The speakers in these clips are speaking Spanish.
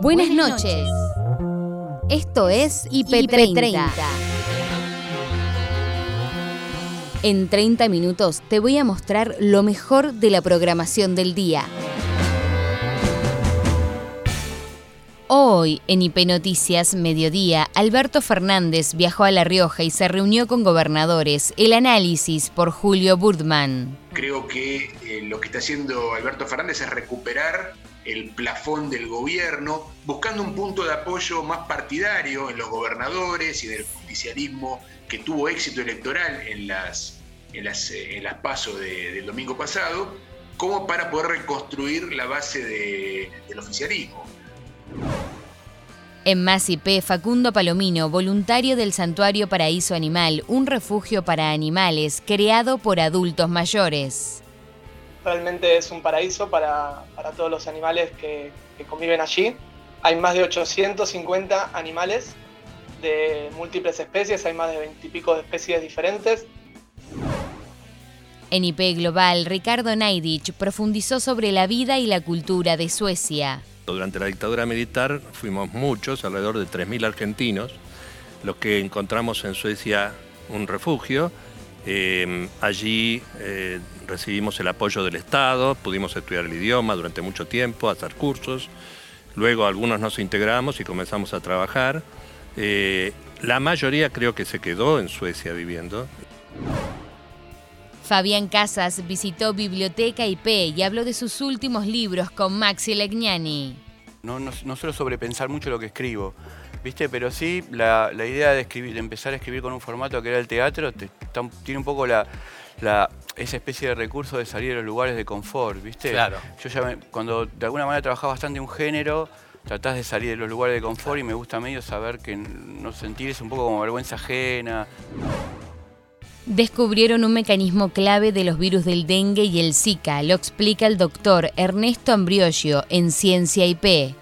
Buenas noches. Esto es IP30. En 30 minutos te voy a mostrar lo mejor de la programación del día. Hoy, en IP Noticias Mediodía, Alberto Fernández viajó a La Rioja y se reunió con gobernadores. El análisis por Julio Burdman. Creo que eh, lo que está haciendo Alberto Fernández es recuperar el plafón del gobierno, buscando un punto de apoyo más partidario en los gobernadores y del justicialismo que tuvo éxito electoral en las, en las, eh, en las pasos del domingo pasado, como para poder reconstruir la base del oficialismo. En Más IP, Facundo Palomino, voluntario del Santuario Paraíso Animal, un refugio para animales creado por adultos mayores. Realmente es un paraíso para, todos los animales que, conviven allí. Hay más de 850 animales de múltiples especies, hay más de 20 y pico de especies diferentes. En IP Global, Ricardo Naidich profundizó sobre la vida y la cultura de Suecia. Durante la dictadura militar fuimos muchos, alrededor de 3.000 argentinos, los que encontramos en Suecia un refugio. Em, allí eh, recibimos el apoyo del Estado, pudimos estudiar el idioma durante mucho tiempo, hacer cursos. Luego algunos nos integramos y comenzamos a trabajar. Eh, la mayoría creo que se quedó en Suecia viviendo. Fabián Casas visitó Biblioteca IP y habló de sus últimos libros con Maxi Legnani. No, no, suelo sobrepensar mucho lo que escribo, ¿viste? Pero sí, la, idea de, escribir, de empezar a escribir con un formato que era el teatro tiene un poco la, esa especie de recurso de salir de los lugares de confort, ¿viste? Claro. Yo ya cuando de alguna manera trabajaba bastante un género, tratás de salir de los lugares de confort y me gusta medio saber que no sentir es un poco como vergüenza ajena descubrieron un mecanismo clave de los virus del dengue y el Zika. Lo explica el doctor Ernesto Ambriosio en Ciencia IP.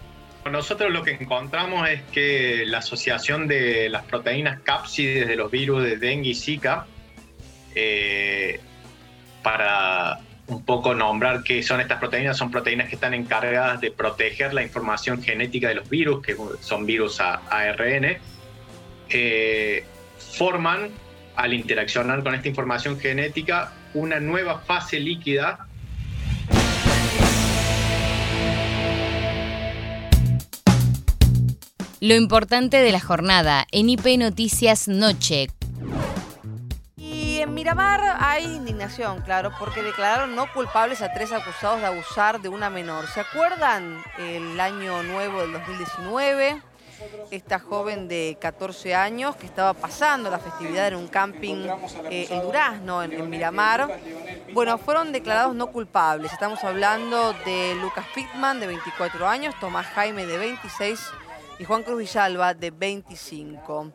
Nosotros lo que encontramos es que la asociación de las proteínas cápsides de los virus de dengue y Zika, eh, para un poco nombrar qué son estas proteínas, son proteínas que están encargadas de proteger la información genética de los virus, que son virus a ARN, eh, forman al interaccionar con esta información genética una nueva fase líquida. Lo importante de la jornada en IP Noticias Noche. En Miramar hay indignación, claro, porque declararon no culpables a tres acusados de abusar de una menor. ¿Se acuerdan el año nuevo del 2019? esta joven de 14 años que estaba pasando la festividad en un camping eh, en Durazno, en, Miramar. Bueno, fueron declarados no culpables. Estamos hablando de Lucas Pittman, de 24 años, Tomás Jaime, de 26 y Juan Cruz Villalba, de 25.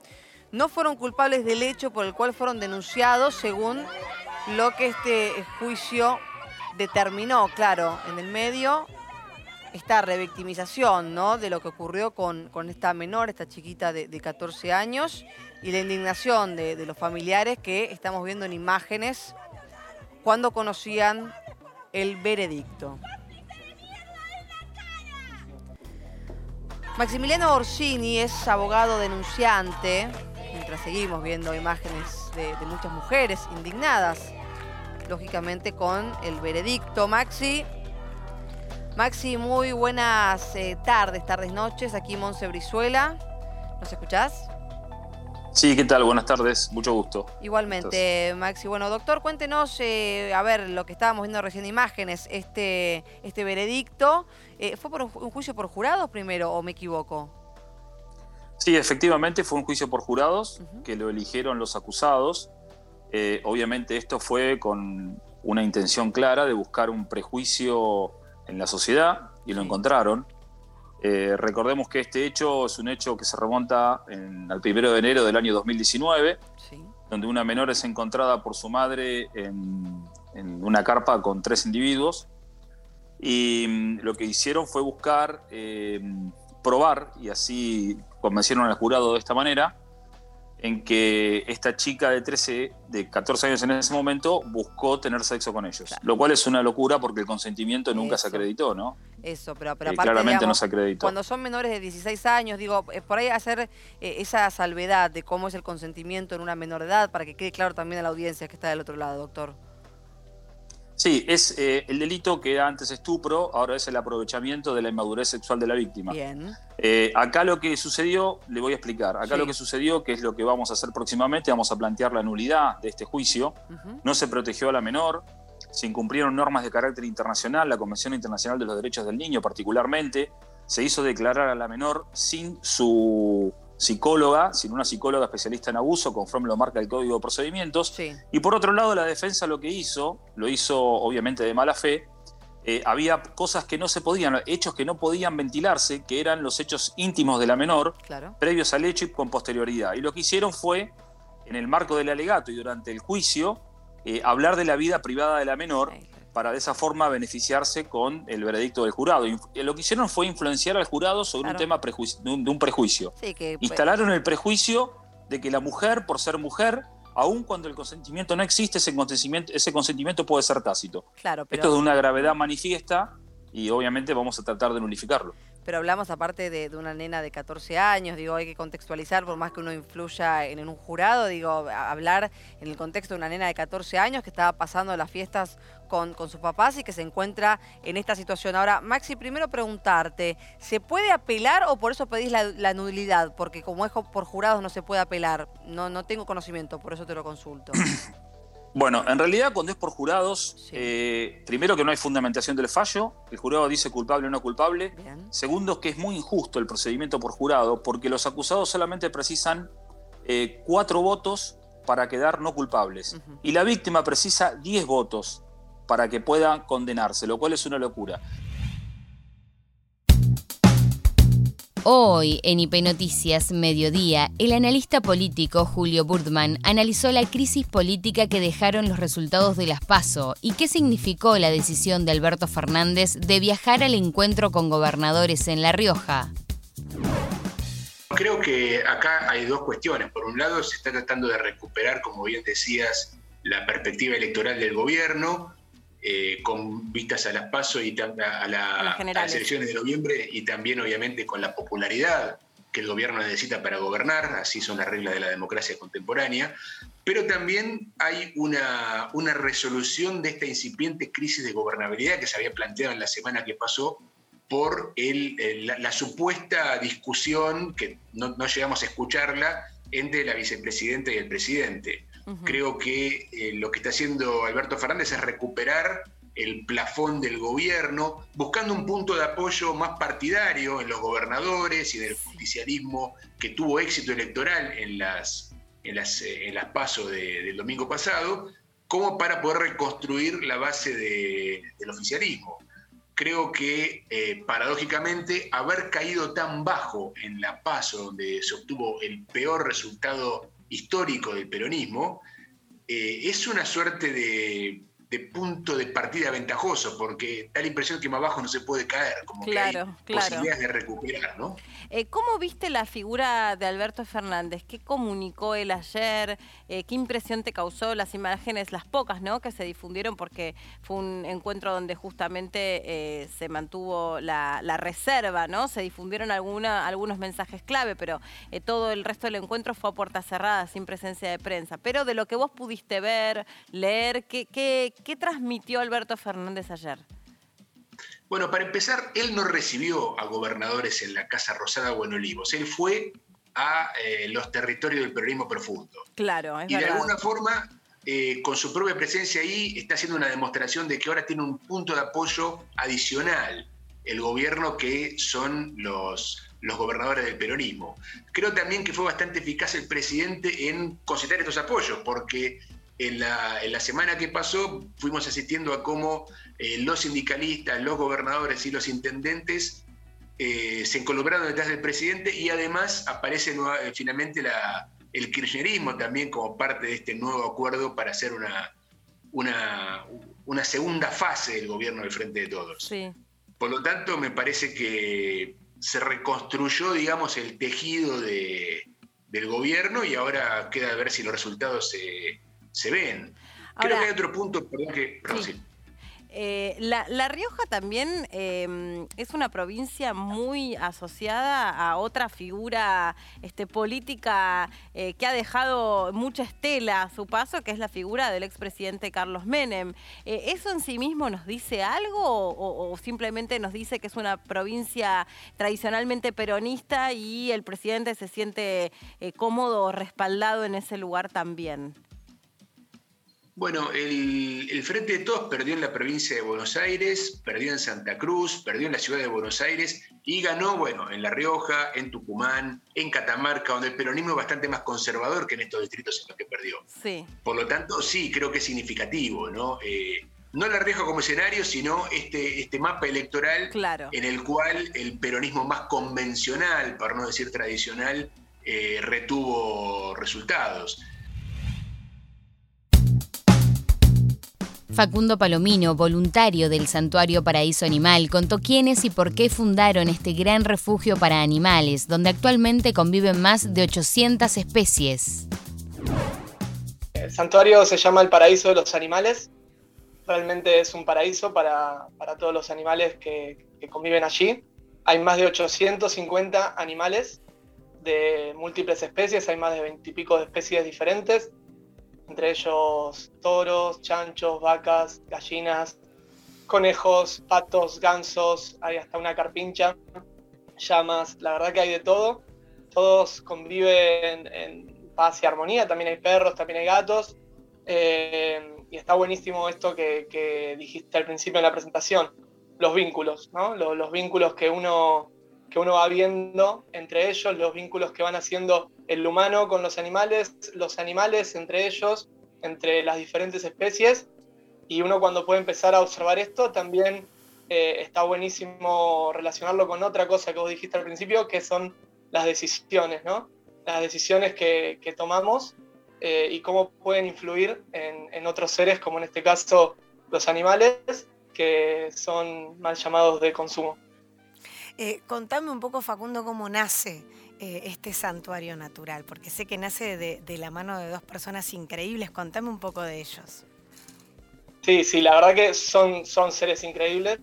No fueron culpables del hecho por el cual fueron denunciados según lo que este juicio determinó, claro, en el medio esta revictimización ¿no? de lo que ocurrió con, esta menor, esta chiquita de, 14 años, y la indignación de, de, los familiares que estamos viendo en imágenes cuando conocían el veredicto. Maximiliano Orsini es abogado denunciante, mientras seguimos viendo imágenes de, de muchas mujeres indignadas, lógicamente con el veredicto. Maxi, Maxi, muy buenas eh, tardes, tardes, noches, aquí Monse Brizuela. ¿Nos escuchás? Sí, ¿qué tal? Buenas tardes, mucho gusto. Igualmente, Maxi. Bueno, doctor, cuéntenos, eh, a ver, lo que estábamos viendo recién imágenes, este, este veredicto. Eh, ¿Fue por un, juicio por jurados primero o me equivoco? Sí, efectivamente fue un juicio por jurados que lo eligieron los acusados. obviamente esto fue con una intención clara de buscar un prejuicio en la sociedad y lo encontraron. Eh, recordemos que este hecho es un hecho que se remonta al primero de enero del año 2019, donde una menor es encontrada por su madre en, una carpa con tres individuos. Y mm, lo que hicieron fue buscar eh, probar, y así convencieron al jurado de esta manera, en que esta chica de 13, de 14 años en ese momento, buscó tener sexo con ellos. Lo cual es una locura porque el consentimiento nunca se acreditó, ¿no? Eso, pero, pero Eh, aparte, claramente digamos, no se acreditó. cuando son menores de 16 años, digo, eh, por ahí hacer eh, esa salvedad de cómo es el consentimiento en una menor de edad, para que quede claro también a la audiencia que está del otro lado, doctor. Sí, es eh, el delito que era antes estupro, ahora es el aprovechamiento de la inmadurez sexual de la víctima. Bien. Eh, acá lo que sucedió, le voy a explicar, acá Sí. lo que sucedió, que es lo que vamos a hacer próximamente, vamos a plantear la nulidad de este juicio. No se protegió a la menor, se incumplieron normas de carácter internacional, la Convención Internacional de los Derechos del Niño particularmente, se hizo declarar a la menor sin su psicóloga, sin una psicóloga especialista en abuso, conforme lo marca el Código de Procedimientos. Sí. Y por otro lado, la defensa lo que hizo, lo hizo obviamente de mala fe, eh, había cosas que no se podían, hechos que no podían ventilarse, que eran los hechos íntimos de la menor, Claro. previos al hecho y con posterioridad. Y lo que hicieron fue, en el marco del alegato y durante el juicio, eh, hablar de la vida privada de la menor. Para de esa forma beneficiarse con el veredicto del jurado. Y lo que hicieron fue influenciar al jurado sobre Claro. un tema de, un, de un prejuicio. Sí, que Instalaron el prejuicio de que la mujer, por ser mujer, aun cuando el consentimiento no existe, ese consentimiento, ese consentimiento puede ser tácito. claro, pero Esto es de una gravedad manifiesta y obviamente vamos a tratar de nulificarlo. Pero hablamos aparte de, una nena de 14 años, digo, hay que contextualizar, por más que uno influya en, un jurado, digo, hablar en el contexto de una nena de 14 años que estaba pasando las fiestas con, con sus papás y que se encuentra en esta situación. Ahora, Maxi, primero preguntarte, ¿se puede apelar o por eso pedís la, la nulidad? Porque como es por jurados no se puede apelar. No, no tengo conocimiento, por eso te lo consulto. Bueno, en realidad cuando es por jurados, Sí. eh, primero que no hay fundamentación del fallo, el jurado dice culpable o no culpable. Bien. Segundo, que es muy injusto el procedimiento por jurado, porque los acusados solamente precisan eh, cuatro votos para quedar no culpables. Y la víctima precisa 10 votos para que pueda condenarse, lo cual es una locura. Hoy, en IP Noticias Mediodía, el analista político Julio Burdman analizó la crisis política que dejaron los resultados de las PASO y qué significó la decisión de Alberto Fernández de viajar al encuentro con gobernadores en La Rioja. Creo que acá hay dos cuestiones. Por un lado, se está tratando de recuperar, como bien decías, la perspectiva electoral del gobierno, eh, con vistas a las PASO y tam- a, la- A las a elecciones de noviembre y también, obviamente, con la popularidad que el gobierno necesita para gobernar, así son las reglas de la democracia contemporánea, pero también hay una, una resolución de esta incipiente crisis de gobernabilidad que se había planteado en la semana que pasó por el- el- la, la supuesta discusión, que no, no llegamos a escucharla, entre la vicepresidenta y el presidente. Creo que eh, lo que está haciendo Alberto Fernández es recuperar el plafón del gobierno, buscando un punto de apoyo más partidario en los gobernadores y en el justicialismo que tuvo éxito electoral en las, en las, eh, en las pasos del domingo pasado, como para poder reconstruir la base de- del oficialismo. Creo que eh, paradójicamente haber caído tan bajo en la paso donde se obtuvo el peor resultado histórico del peronismo, eh, es una suerte de, de punto de partida ventajoso, porque da la impresión que más bajo no se puede caer, como que hay claro. posibilidades de recuperar, ¿no? Eh, ¿Cómo viste la figura de Alberto Fernández? ¿Qué comunicó él ayer? Eh, ¿Qué impresión te causó las imágenes, las pocas, ¿no? Que se difundieron porque fue un encuentro donde justamente eh, se mantuvo la, la reserva, ¿no? Se difundieron alguna, algunos mensajes clave, pero todo el resto del encuentro fue a puerta cerrada, sin presencia de prensa. Pero de lo que vos pudiste ver, leer, ¿qué, qué, qué transmitió Alberto Fernández ayer? Bueno, para empezar, él no recibió a gobernadores en la Casa Rosada o en Olivos, él fue a eh, los territorios del peronismo profundo. Claro, es y de alguna forma, eh, con su propia presencia ahí, está haciendo una demostración de que ahora tiene un punto de apoyo adicional el gobierno que son los, los gobernadores del peronismo. Creo también que fue bastante eficaz el presidente en concitar estos apoyos, porque en la, en la semana que pasó fuimos asistiendo a cómo eh, los sindicalistas, los gobernadores y los intendentes eh, se involucraron detrás del presidente y además aparece nueva- eh, finalmente la, el kirchnerismo también como parte de este nuevo acuerdo para hacer una, una, una segunda fase del gobierno del Frente de Todos. Sí. Por lo tanto, me parece que se reconstruyó, digamos, el tejido de- del gobierno y ahora queda a ver si los resultados se, se ven. Creo que hay otro punto, perdón que... perdón, Sí. sí. Eh, la, Rioja también em, es una provincia muy asociada a otra figura este, política eh, que ha dejado mucha estela a su paso, que es la figura del expresidente Carlos Menem. Eh, ¿Eso en sí mismo nos dice algo o, simplemente nos dice que es una provincia tradicionalmente peronista y el presidente se siente cómodo o respaldado en ese lugar también? Bueno, el, Frente de Todos perdió en la provincia de Buenos Aires, perdió en Santa Cruz, perdió en la ciudad de Buenos Aires y ganó, bueno, en La Rioja, en Tucumán, en Catamarca, donde el peronismo es bastante más conservador que en estos distritos en los que perdió. Sí. Por lo tanto, sí, creo que es significativo, ¿no? Eh, no La Rioja como escenario, sino este, este mapa electoral en el cual el peronismo más convencional, para no decir tradicional, eh, retuvo resultados. Facundo Palomino, voluntario del Santuario Paraíso Animal, contó quiénes y por qué fundaron este gran refugio para animales, donde actualmente conviven más de 800 especies. El santuario se llama el Paraíso de los Animales. Realmente es un paraíso para, todos los animales que, que conviven allí. Hay más de 850 animales de múltiples especies, hay más de 20 y pico de especies diferentes entre ellos toros, chanchos, vacas, gallinas, conejos, patos, gansos, hay hasta una carpincha, llamas, la verdad que hay de todo. Todos conviven en paz y armonía, también hay perros, también hay gatos. Eh, y está buenísimo esto que, dijiste al principio en la presentación, los vínculos, ¿no? Los vínculos que uno, que uno va viendo entre ellos, los vínculos que van haciendo el humano con los animales, los animales entre ellos, entre las diferentes especies. Y uno cuando puede empezar a observar esto, también eh, está buenísimo relacionarlo con otra cosa que vos dijiste al principio, que son las decisiones, ¿no? Las decisiones que, tomamos eh, y cómo pueden influir en, otros seres, como en este caso los animales, que son mal llamados de consumo. Eh, contame un poco, Facundo, cómo nace eh, este santuario natural? Porque sé que nace de, la mano de dos personas increíbles. Contame un poco de ellos. Sí, sí, la verdad que son, son seres increíbles.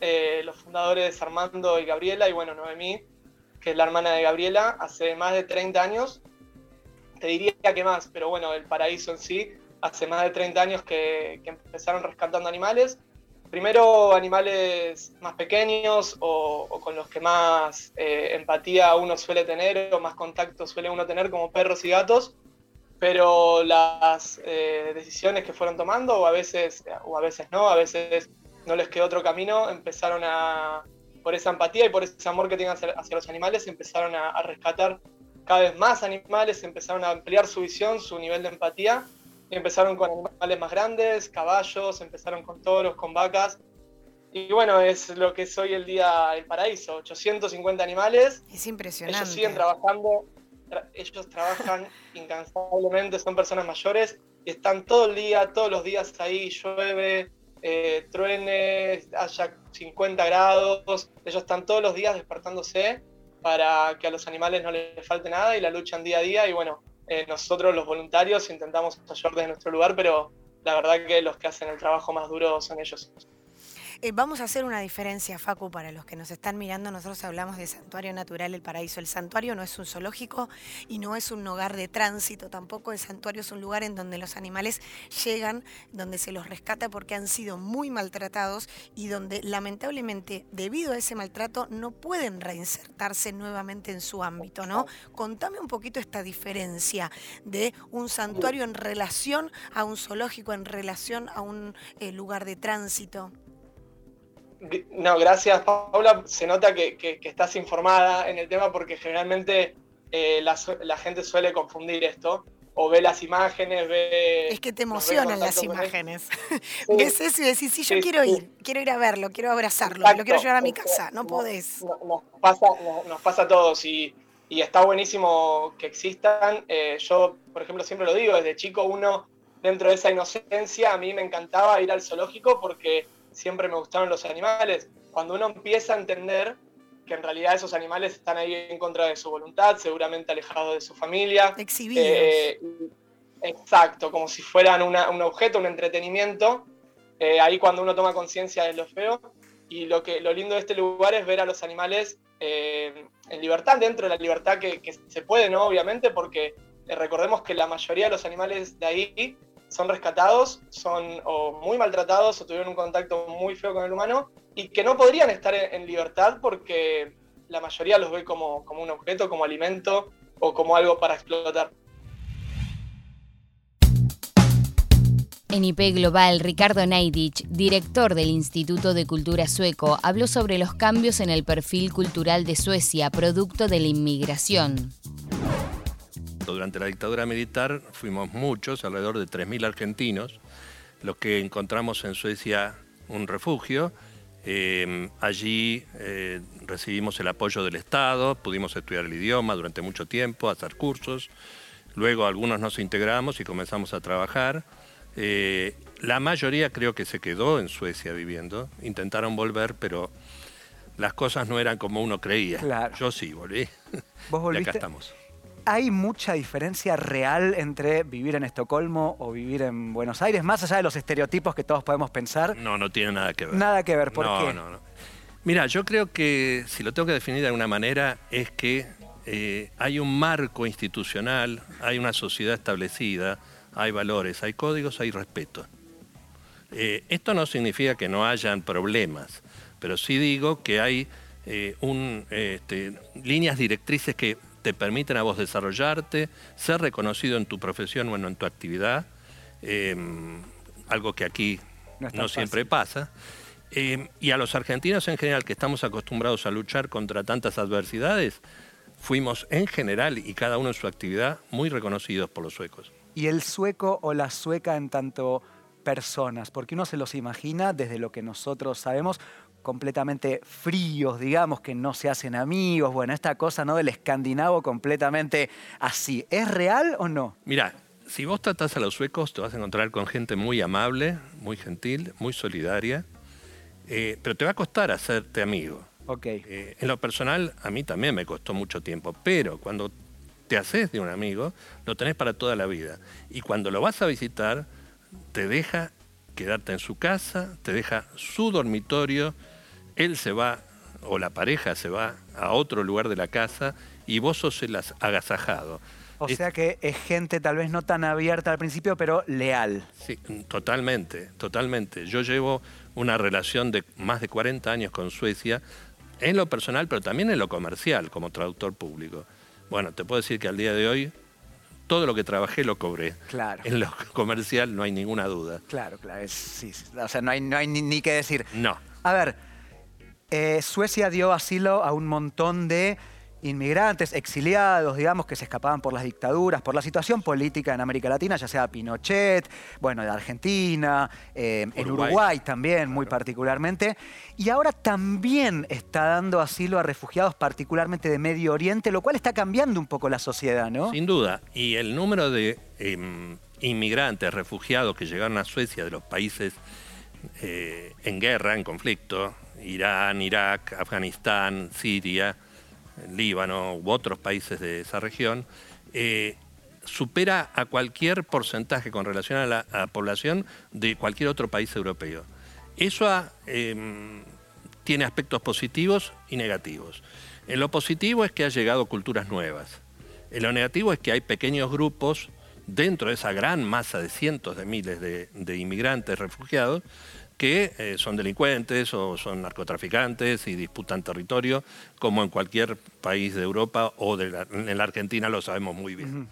Eh, los fundadores Armando y Gabriela, y bueno, Noemí, que es la hermana de Gabriela, hace más de 30 años. Te diría que más, pero bueno, el paraíso en sí, hace más de 30 años que, que empezaron rescatando animales primero animales más pequeños o, con los que más eh, empatía uno suele tener o más contacto suele uno tener como perros y gatos, pero las eh, decisiones que fueron tomando o a veces o a veces no, a veces no les quedó otro camino, empezaron a por esa empatía y por ese amor que tienen hacia, los animales, empezaron a rescatar cada vez más animales, empezaron a ampliar su visión, su nivel de empatía Empezaron con animales más grandes, caballos, empezaron con toros, con vacas. Y bueno, es lo que es hoy el día el paraíso, 850 animales. Es impresionante. Ellos siguen trabajando, ellos trabajan incansablemente, son personas mayores y están todo el día, todos los días ahí, llueve, eh, truene, haya 50 grados, ellos están todos los días despertándose para que a los animales no les falte nada y la luchan día a día y bueno, eh, nosotros los voluntarios intentamos ayudar desde nuestro lugar, pero la verdad que los que hacen el trabajo más duro son ellos. Eh, vamos a hacer una diferencia, Facu, para los que nos están mirando. Nosotros hablamos de Santuario Natural El Paraíso. El santuario no es un zoológico y no es un hogar de tránsito tampoco. El santuario es un lugar en donde los animales llegan, donde se los rescata porque han sido muy maltratados y donde lamentablemente, debido a ese maltrato, no pueden reinsertarse nuevamente en su ámbito, ¿no? Contame un poquito esta diferencia de un santuario en relación a un zoológico, en relación a un eh, lugar de tránsito. No, gracias Paula. Se nota que, estás informada en el tema porque generalmente eh, la, gente suele confundir esto. O ve las imágenes, ve... Es que te emocionan las imágenes. Ves eso y decís, sí, yo quiero ir, quiero ir a verlo, quiero abrazarlo, lo quiero llevar a mi casa, no podés. Nos, pasa, nos, pasa a todos y, está buenísimo que existan. Eh, yo, por ejemplo, siempre lo digo, desde chico uno, dentro de esa inocencia, a mí me encantaba ir al zoológico porque siempre me gustaron los animales. Cuando uno empieza a entender que en realidad esos animales están ahí en contra de su voluntad, seguramente alejados de su familia. Exhibidos. Eh, exacto, como si fueran un objeto, un entretenimiento. eh, ahí cuando uno toma conciencia de lo feo. Y lo, que, lo lindo de este lugar es ver a los animales eh, en libertad, dentro de la libertad que, que se puede, ¿no? Obviamente, porque recordemos que la mayoría de los animales de ahí son rescatados, son o muy maltratados o tuvieron un contacto muy feo con el humano y que no podrían estar en, libertad porque la mayoría los ve como, como un objeto, como alimento o como algo para explotar. En IP Global, Ricardo Neidich, director del Instituto de Cultura Sueco, habló sobre los cambios en el perfil cultural de Suecia, producto de la inmigración. Durante la dictadura militar fuimos muchos, alrededor de 3.000 argentinos, los que encontramos en Suecia un refugio. Em, allí eh, recibimos el apoyo del Estado, pudimos estudiar el idioma durante mucho tiempo, hacer cursos. Luego algunos nos integramos y comenzamos a trabajar. Eh, la mayoría creo que se quedó en Suecia viviendo. Intentaron volver, pero las cosas no eran como uno creía. Yo sí volví. ¿Vos volviste? Y acá estamos. ¿Hay mucha diferencia real entre vivir en Estocolmo o vivir en Buenos Aires, más allá de los estereotipos que todos podemos pensar? No, no tiene nada que ver. Nada que ver, ¿por qué? No, no. Mira, yo creo que si lo tengo que definir de alguna manera es que eh, hay un marco institucional, hay una sociedad establecida, hay valores, hay códigos, hay respeto. Eh, esto no significa que no hayan problemas, pero sí digo que hay eh, este, líneas directrices que te permiten a vos desarrollarte, ser reconocido en tu profesión o en tu actividad, em, algo que aquí no, siempre pasa. Em, y a los argentinos en general, que estamos acostumbrados a luchar contra tantas adversidades, fuimos en general y cada uno en su actividad muy reconocidos por los suecos. ¿Y el sueco o la sueca en tanto personas? Porque uno se los imagina desde lo que nosotros sabemos completamente fríos, digamos, que no se hacen amigos. Bueno, esta cosa ¿no? del escandinavo completamente así. ¿Es real o no? Mira, si vos tratás a los suecos, te vas a encontrar con gente muy amable, muy gentil, muy solidaria, eh, pero te va a costar hacerte amigo. Ok. Eh, en lo personal, a mí también me costó mucho tiempo, pero cuando te haces de un amigo, lo tenés para toda la vida. Y cuando lo vas a visitar, te deja quedarte en su casa, te deja su dormitorio, él se va o la pareja se va a otro lugar de la casa y vos sos el agasajado. O sea que es gente tal vez no tan abierta al principio, pero leal. Sí, totalmente, totalmente. Yo llevo una relación de más de 40 años con Suecia, en lo personal, pero también en lo comercial, como traductor público. Bueno, te puedo decir que al día de hoy todo lo que trabajé lo cobré. Claro. En lo comercial no hay ninguna duda. Claro, claro. sí, o sea, no hay, no hay ni, ni, que decir. No. A ver, eh, Suecia dio asilo a un montón de inmigrantes, exiliados, digamos, que se escapaban por las dictaduras, por la situación política en América Latina, ya sea Pinochet, bueno, de Argentina, eh, en Uruguay también, muy particularmente. Y ahora también está dando asilo a refugiados, particularmente de Medio Oriente, lo cual está cambiando un poco la sociedad, ¿no? Sin duda. Y el número de em, inmigrantes, refugiados que llegaron a Suecia de los países eh, en guerra, en conflicto, Irán, Irak, Afganistán, Siria, Líbano u otros países de esa región, eh, supera a cualquier porcentaje con relación a la, población de cualquier otro país europeo. Eso em, tiene aspectos positivos y negativos. En lo positivo es que ha llegado culturas nuevas. En lo negativo es que hay pequeños grupos dentro de esa gran masa de cientos de miles de inmigrantes refugiados que eh, son delincuentes o son narcotraficantes y disputan territorio, como en cualquier país de Europa o de en la Argentina lo sabemos muy bien.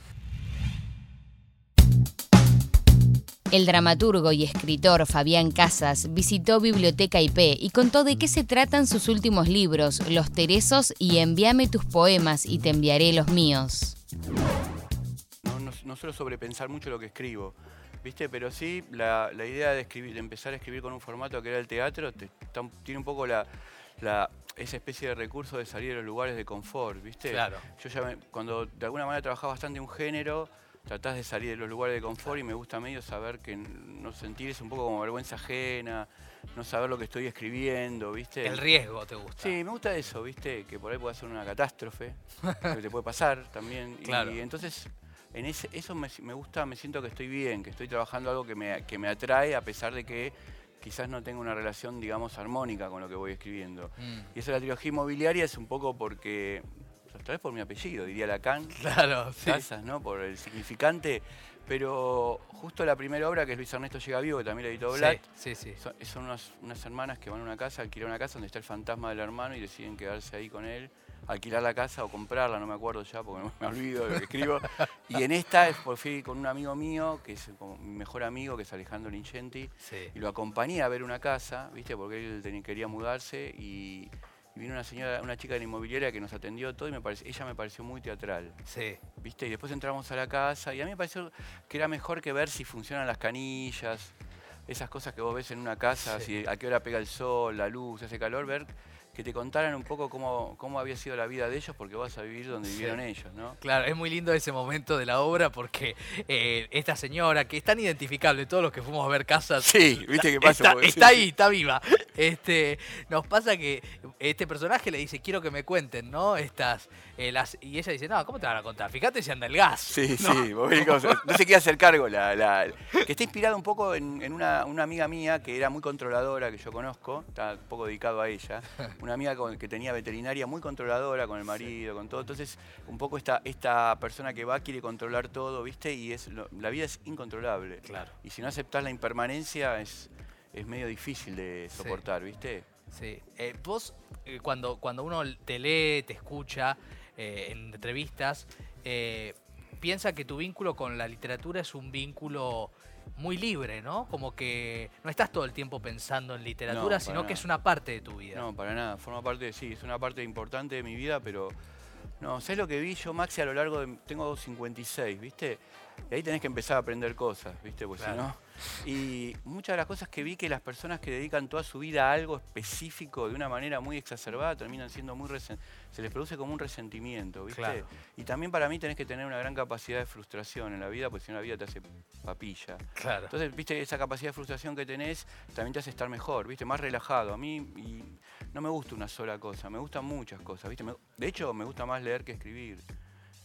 El dramaturgo y escritor Fabián Casas visitó Biblioteca IP y contó de qué se tratan sus últimos libros, Los Teresos y Envíame tus poemas y te enviaré los míos. No, no, no suelo sobrepensar mucho lo que escribo. ¿Viste? Pero sí, la, idea de, escribir, de empezar a escribir con un formato que era el teatro tiene un poco la, esa especie de recurso de salir de los lugares de confort, ¿viste? Claro. Yo ya cuando de alguna manera trabajaba bastante un género, tratás de salir de los lugares de confort y me gusta medio saber que no sentir es un poco como vergüenza ajena, no saber lo que estoy escribiendo, ¿viste? El riesgo te gusta. Sí, me gusta eso, ¿viste? Que por ahí puede ser una catástrofe, que te puede pasar también. Claro. Y entonces en eso me, gusta, me siento que estoy bien, que estoy trabajando algo que me, atrae a pesar de que, quizás no tenga una relación, digamos, armónica con lo que voy escribiendo. Mm. Y eso de la trilogía inmobiliaria es un poco porque, tal vez por mi apellido, diría Lacan. Claro, sí. Casas, ¿no? Por el significante. Pero justo la primera obra, que es Luis Ernesto Llega Vivo, que también la editó Blatt, Sí, sí, sí. son, son unas, unas hermanas que van a una casa, alquilar una casa donde está el fantasma del hermano y deciden quedarse ahí con él, alquilar la casa o comprarla, no me acuerdo ya porque me olvido de lo que escribo. Y en esta es por fui con un amigo mío, que es como mi mejor amigo, que es Alejandro Lincenti, y lo acompañé a ver una casa, ¿viste? Porque él tenía- quería mudarse y, y vino una señora, una chica de la inmobiliaria que nos atendió todo y me parece, ella me pareció muy teatral. Sí. ¿Viste? Y después entramos a la casa y a mí me pareció que era mejor que ver si funcionan las canillas, esas cosas que vos ves en una casa, Sí. si a qué hora pega el sol, la luz, hace calor, ver que te contaran un poco cómo, cómo había sido la vida de ellos porque vas a vivir donde Sí. vivieron ellos, ¿no? Claro, es muy lindo ese momento de la obra porque eh, esta señora, que es tan identificable, todos los que fuimos a ver casas. Sí, ¿viste qué pasa? Está, Porque- está sí, ahí, sí. está viva. Este, nos pasa que este personaje le dice, quiero que me cuenten, ¿no? Estas, eh, las, y ella dice, no, ¿cómo te van a contar? Fíjate si anda el gas. Sí, ¿no? sí, vos se- no se quiere hacer cargo. La, la- que está inspirado un poco en, en una, una amiga mía que era muy controladora, que yo conozco, está un poco dedicado a ella. Una amiga con- que tenía veterinaria muy controladora con el marido, con todo. Entonces, un poco esta, esta persona que va quiere controlar todo, ¿viste? Y es lo- la vida es incontrolable. Claro. Y si no aceptás la impermanencia, es, es medio difícil de Sí. soportar, ¿viste? Sí. Eh, vos, eh, cuando, cuando uno te lee, te escucha eh, en entrevistas, piensa que tu vínculo con la literatura es un vínculo muy libre, ¿no? Como que no estás todo el tiempo pensando en literatura, No, sino que es una parte de tu vida. No, para nada. Forma parte, sí, es una parte importante de mi vida, pero no, ¿sabes lo que vi yo, Maxi, a lo largo de. Tengo 56, ¿viste? Y ahí tenés que empezar a aprender cosas, ¿viste? Claro. si no. Y muchas de las cosas que vi que las personas que dedican toda su vida a algo específico de una manera muy exacerbada terminan siendo muy. resen- se les produce como un resentimiento, ¿viste? Claro. Y también para mí tenés que tener una gran capacidad de frustración en la vida, porque si no la vida te hace papilla. Claro. Entonces, viste, esa capacidad de frustración que tenés también te hace estar mejor, viste, más relajado. A mí y no me gusta una sola cosa, me gustan muchas cosas, viste. Me- de hecho, me gusta más leer que escribir,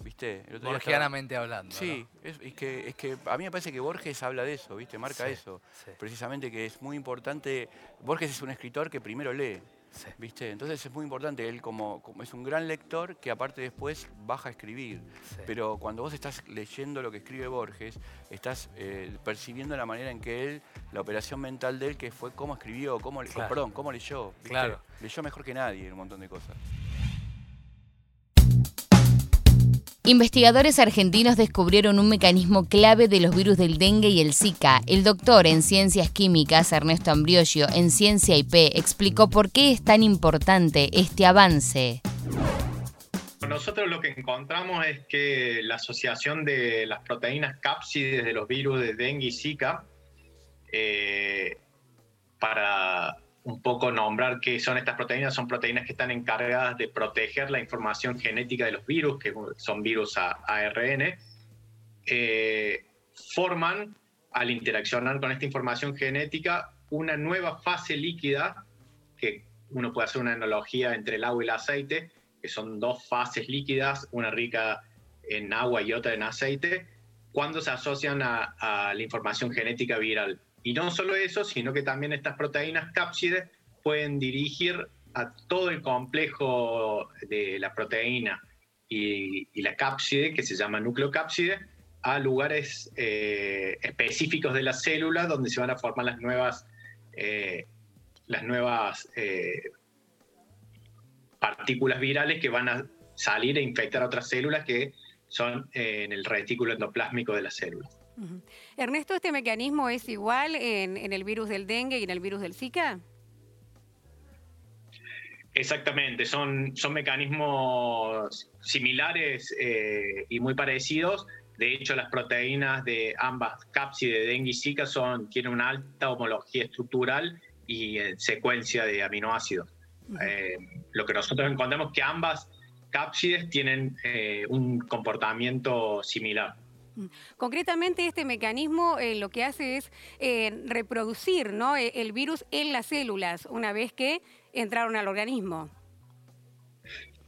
viste. Estaba- Borgianamente hablando. Sí, es, es que, es que a mí me parece que Borges habla de eso, ¿viste? Marca Sí, eso. sí. Precisamente que es muy importante. Borges es un escritor que primero lee, Sí. ¿viste? Entonces es muy importante. Él, como, como es un gran lector, que aparte después baja a escribir. Sí. Pero cuando vos estás leyendo lo que escribe Borges, estás eh, percibiendo la manera en que él, la operación mental de él, que fue cómo escribió, cómo, Claro. perdón, cómo leyó. ¿viste? Claro. Leyó mejor que nadie un montón de cosas. Investigadores argentinos descubrieron un mecanismo clave de los virus del dengue y el Zika. El doctor en ciencias químicas, Ernesto Ambriosio, en Ciencia IP, explicó por qué es tan importante este avance. Nosotros lo que encontramos es que la asociación de las proteínas cápsides de los virus de dengue y Zika, eh, para poco nombrar qué son estas proteínas, son proteínas que están encargadas de proteger la información genética de los virus, que son virus a- ARN, eh, forman, al interaccionar con esta información genética, una nueva fase líquida, que uno puede hacer una analogía entre el agua y el aceite, que son dos fases líquidas, una rica en agua y otra en aceite, cuando se asocian a, a la información genética viral. Y no solo eso, sino que también estas proteínas cápsides pueden dirigir a todo el complejo de la proteína y, la cápside, que se llama nucleocápside, a lugares eh, específicos de la célula donde se van a formar las nuevas, eh, las nuevas eh, partículas virales que van a salir e infectar a otras células que son en el retículo endoplásmico de la célula. Ujú. Ernesto, ¿este mecanismo es igual en, en el virus del dengue y en el virus del Zika? Exactamente, son, son mecanismos similares eh, y muy parecidos. De hecho, las proteínas de ambas cápsides de dengue y Zika son, tienen una alta homología estructural y eh, secuencia de aminoácidos. Eh, lo que nosotros encontramos es que ambas cápsides tienen un comportamiento similar. Concretamente, este mecanismo eh, lo que hace es eh, reproducir ¿no? Eh, el virus en las células una vez que entraron al organismo.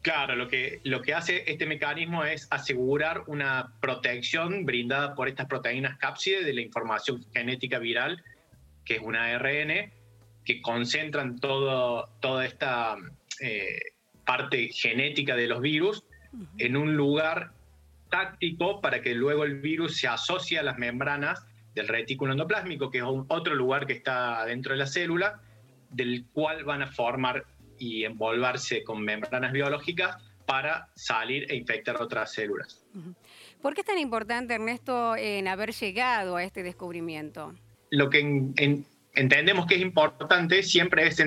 Claro, lo que, lo que hace este mecanismo es asegurar una protección brindada por estas proteínas cápsides de la información genética viral, que es una ARN, que concentran todo, toda esta eh, parte genética de los virus en un lugar táctico para que luego el virus se asocie a las membranas del retículo endoplásmico, que es otro lugar que está dentro de la célula, del cual van a formar y envolverse con membranas biológicas para salir e infectar otras células. ¿Por qué es tan importante, Ernesto, en haber llegado a este descubrimiento? Lo que entendemos que es importante siempre es,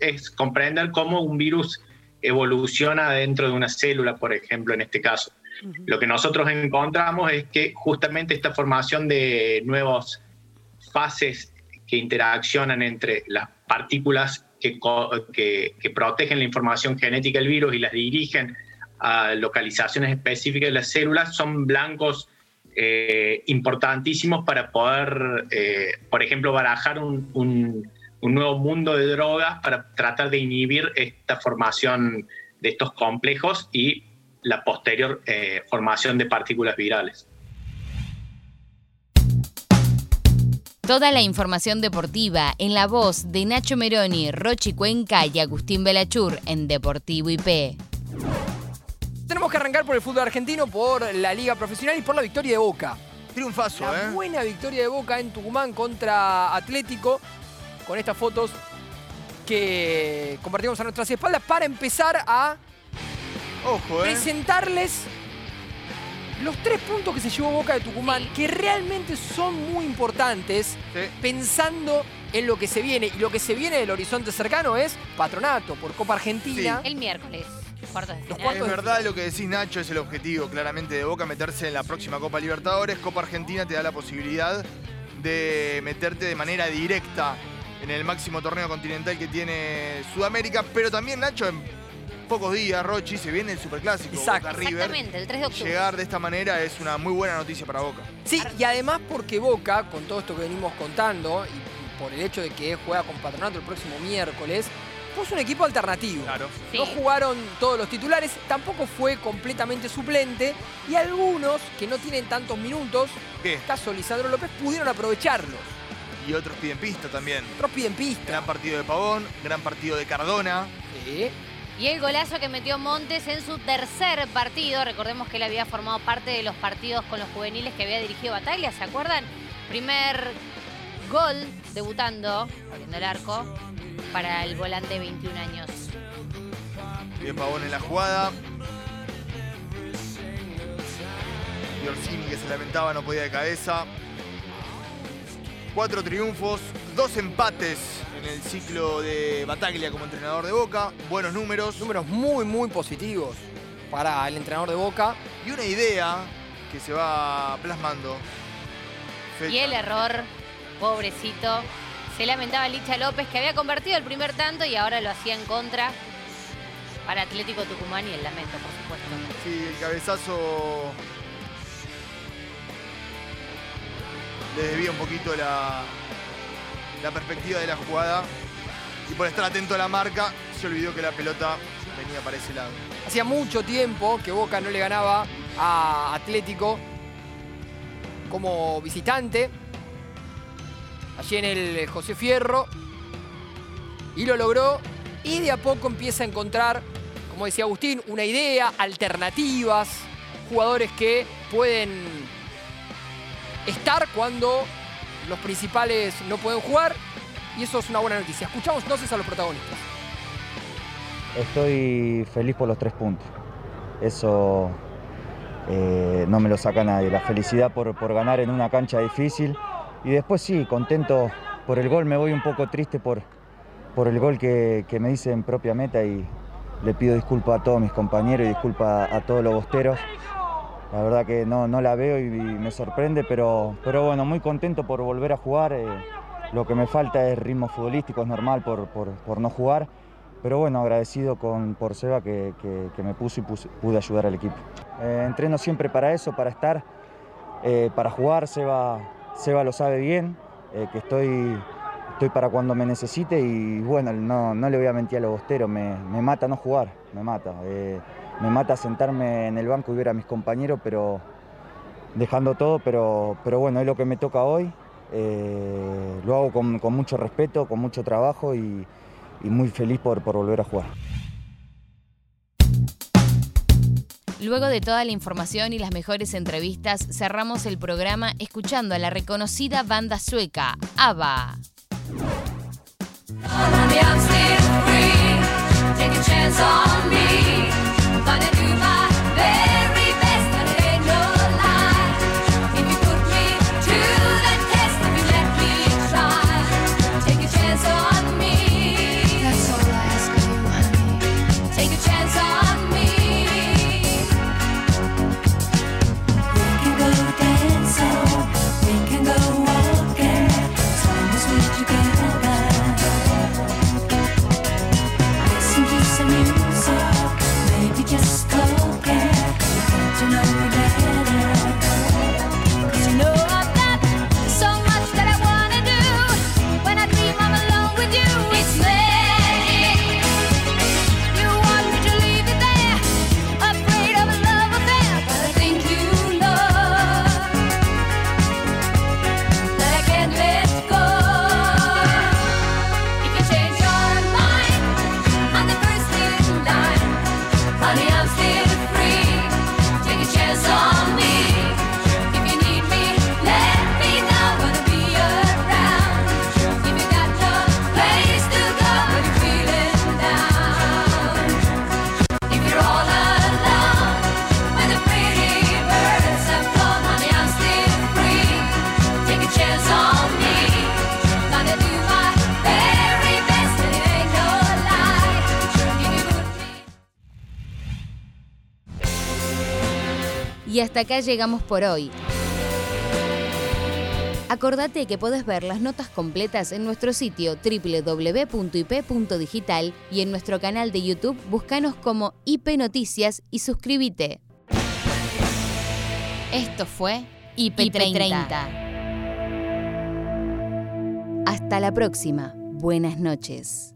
es comprender cómo un virus evoluciona dentro de una célula, por ejemplo, en este caso. Lo que nosotros encontramos es que justamente esta formación de nuevas fases que interaccionan entre las partículas que, protegen la información genética del virus y las dirigen a localizaciones específicas de las células son blancos eh, importantísimos para poder, eh, por ejemplo, barajar un, un, nuevo mundo de drogas para tratar de inhibir esta formación de estos complejos y la posterior eh, formación de partículas virales. Toda la información deportiva en la voz de Nacho Meroni, Rochi Cuenca y Agustín Belachur en Deportivo IP. Tenemos que arrancar por el fútbol argentino, por la liga profesional y por la victoria de Boca. Triunfazo, la ¿eh? buena victoria de Boca en Tucumán contra Atlético, con estas fotos que compartimos a nuestras espaldas para empezar a Ojo, ¿eh? presentarles los tres puntos que se llevó Boca de Tucumán, que realmente son muy importantes, pensando en lo que se viene. Y lo que se viene del horizonte cercano es Patronato por Copa Argentina. El miércoles. es verdad lo que decís, Nacho, es el objetivo claramente de Boca, meterse en la próxima Copa Libertadores. Copa Argentina te da la posibilidad de meterte de manera directa en el máximo torneo continental que tiene Sudamérica, pero también, Nacho, en pocos días, Rochi, se viene el Superclásico Boca River. Exactamente, el 3 de octubre. Llegar de esta manera es una muy buena noticia para Boca. Sí, y además porque Boca, con todo esto que venimos contando, y por el hecho de que juega con Patronato el próximo miércoles, puso un equipo alternativo. Claro. No jugaron todos los titulares, tampoco fue completamente suplente, y algunos que no tienen tantos minutos, ¿Qué? caso Lisandro López, pudieron aprovecharlos. Y otros piden pista también. Otros piden pista. Gran partido de Pavón, gran partido de Cardona. Sí. Y el golazo que metió Montes en su tercer partido. Recordemos que él había formado parte de los partidos con los juveniles que había dirigido Batalla, ¿se acuerdan? Primer gol debutando, abriendo el arco, para el volante de 21 años. Bien Pavón en la jugada. Y Orsini que se lamentaba no podía de cabeza. Cuatro triunfos, dos empates en el ciclo de Bataglia como entrenador de Boca. Buenos números. Números muy, muy positivos para el entrenador de Boca. Y una idea que se va plasmando. Y el error, pobrecito. Se lamentaba Licha López que había convertido el primer tanto y ahora lo hacía en contra para Atlético Tucumán y el lamento, por supuesto. Sí, el cabezazo le desvía un poquito la, la perspectiva de la jugada. Y por estar atento a la marca, se olvidó que la pelota venía para ese lado. Hacía mucho tiempo que Boca no le ganaba a Atlético como visitante. Allí en el José Fierro. Y lo logró. Y de a poco empieza a encontrar, como decía Agustín, una idea, alternativas, jugadores que pueden estar cuando los principales no pueden jugar. Y eso es una buena noticia. Escuchamos entonces a los protagonistas. Estoy feliz por los tres puntos. Eso eh, no me lo saca nadie. La felicidad por, ganar en una cancha difícil. Y después sí, contento por el gol. Me voy un poco triste por, por el gol que, que me hice en propia meta y le pido disculpas a todos mis compañeros y disculpas a todos los bosteros. La verdad que no, no la veo y, me sorprende, pero, pero bueno, muy contento por volver a jugar. Eh, lo que me falta es ritmo futbolístico, es normal por, por, por no jugar. Pero bueno, agradecido con, por Seba que, que, me puso y pude ayudar al equipo. Eh, entreno siempre para eso, para estar, eh, para jugar. Seba, Seba lo sabe bien, eh, que estoy, estoy para cuando me necesite y bueno, no, no le voy a mentir a los bosteros, me, me mata no jugar, me mata. Me mata sentarme en el banco y ver a mis compañeros, pero dejando todo, pero, pero bueno, es lo que me toca hoy Eh, lo hago con, con, mucho respeto, con mucho trabajo y, muy feliz por, por volver a jugar. Luego de toda la información y las mejores entrevistas, cerramos el programa escuchando a la reconocida banda sueca, ABBA. Y hasta acá llegamos por hoy. Acordate que podés ver las notas completas en nuestro sitio www.ip.digital y en nuestro canal de YouTube búscanos como IP Noticias y suscríbete. Esto fue IP30. Hasta la próxima. Buenas noches.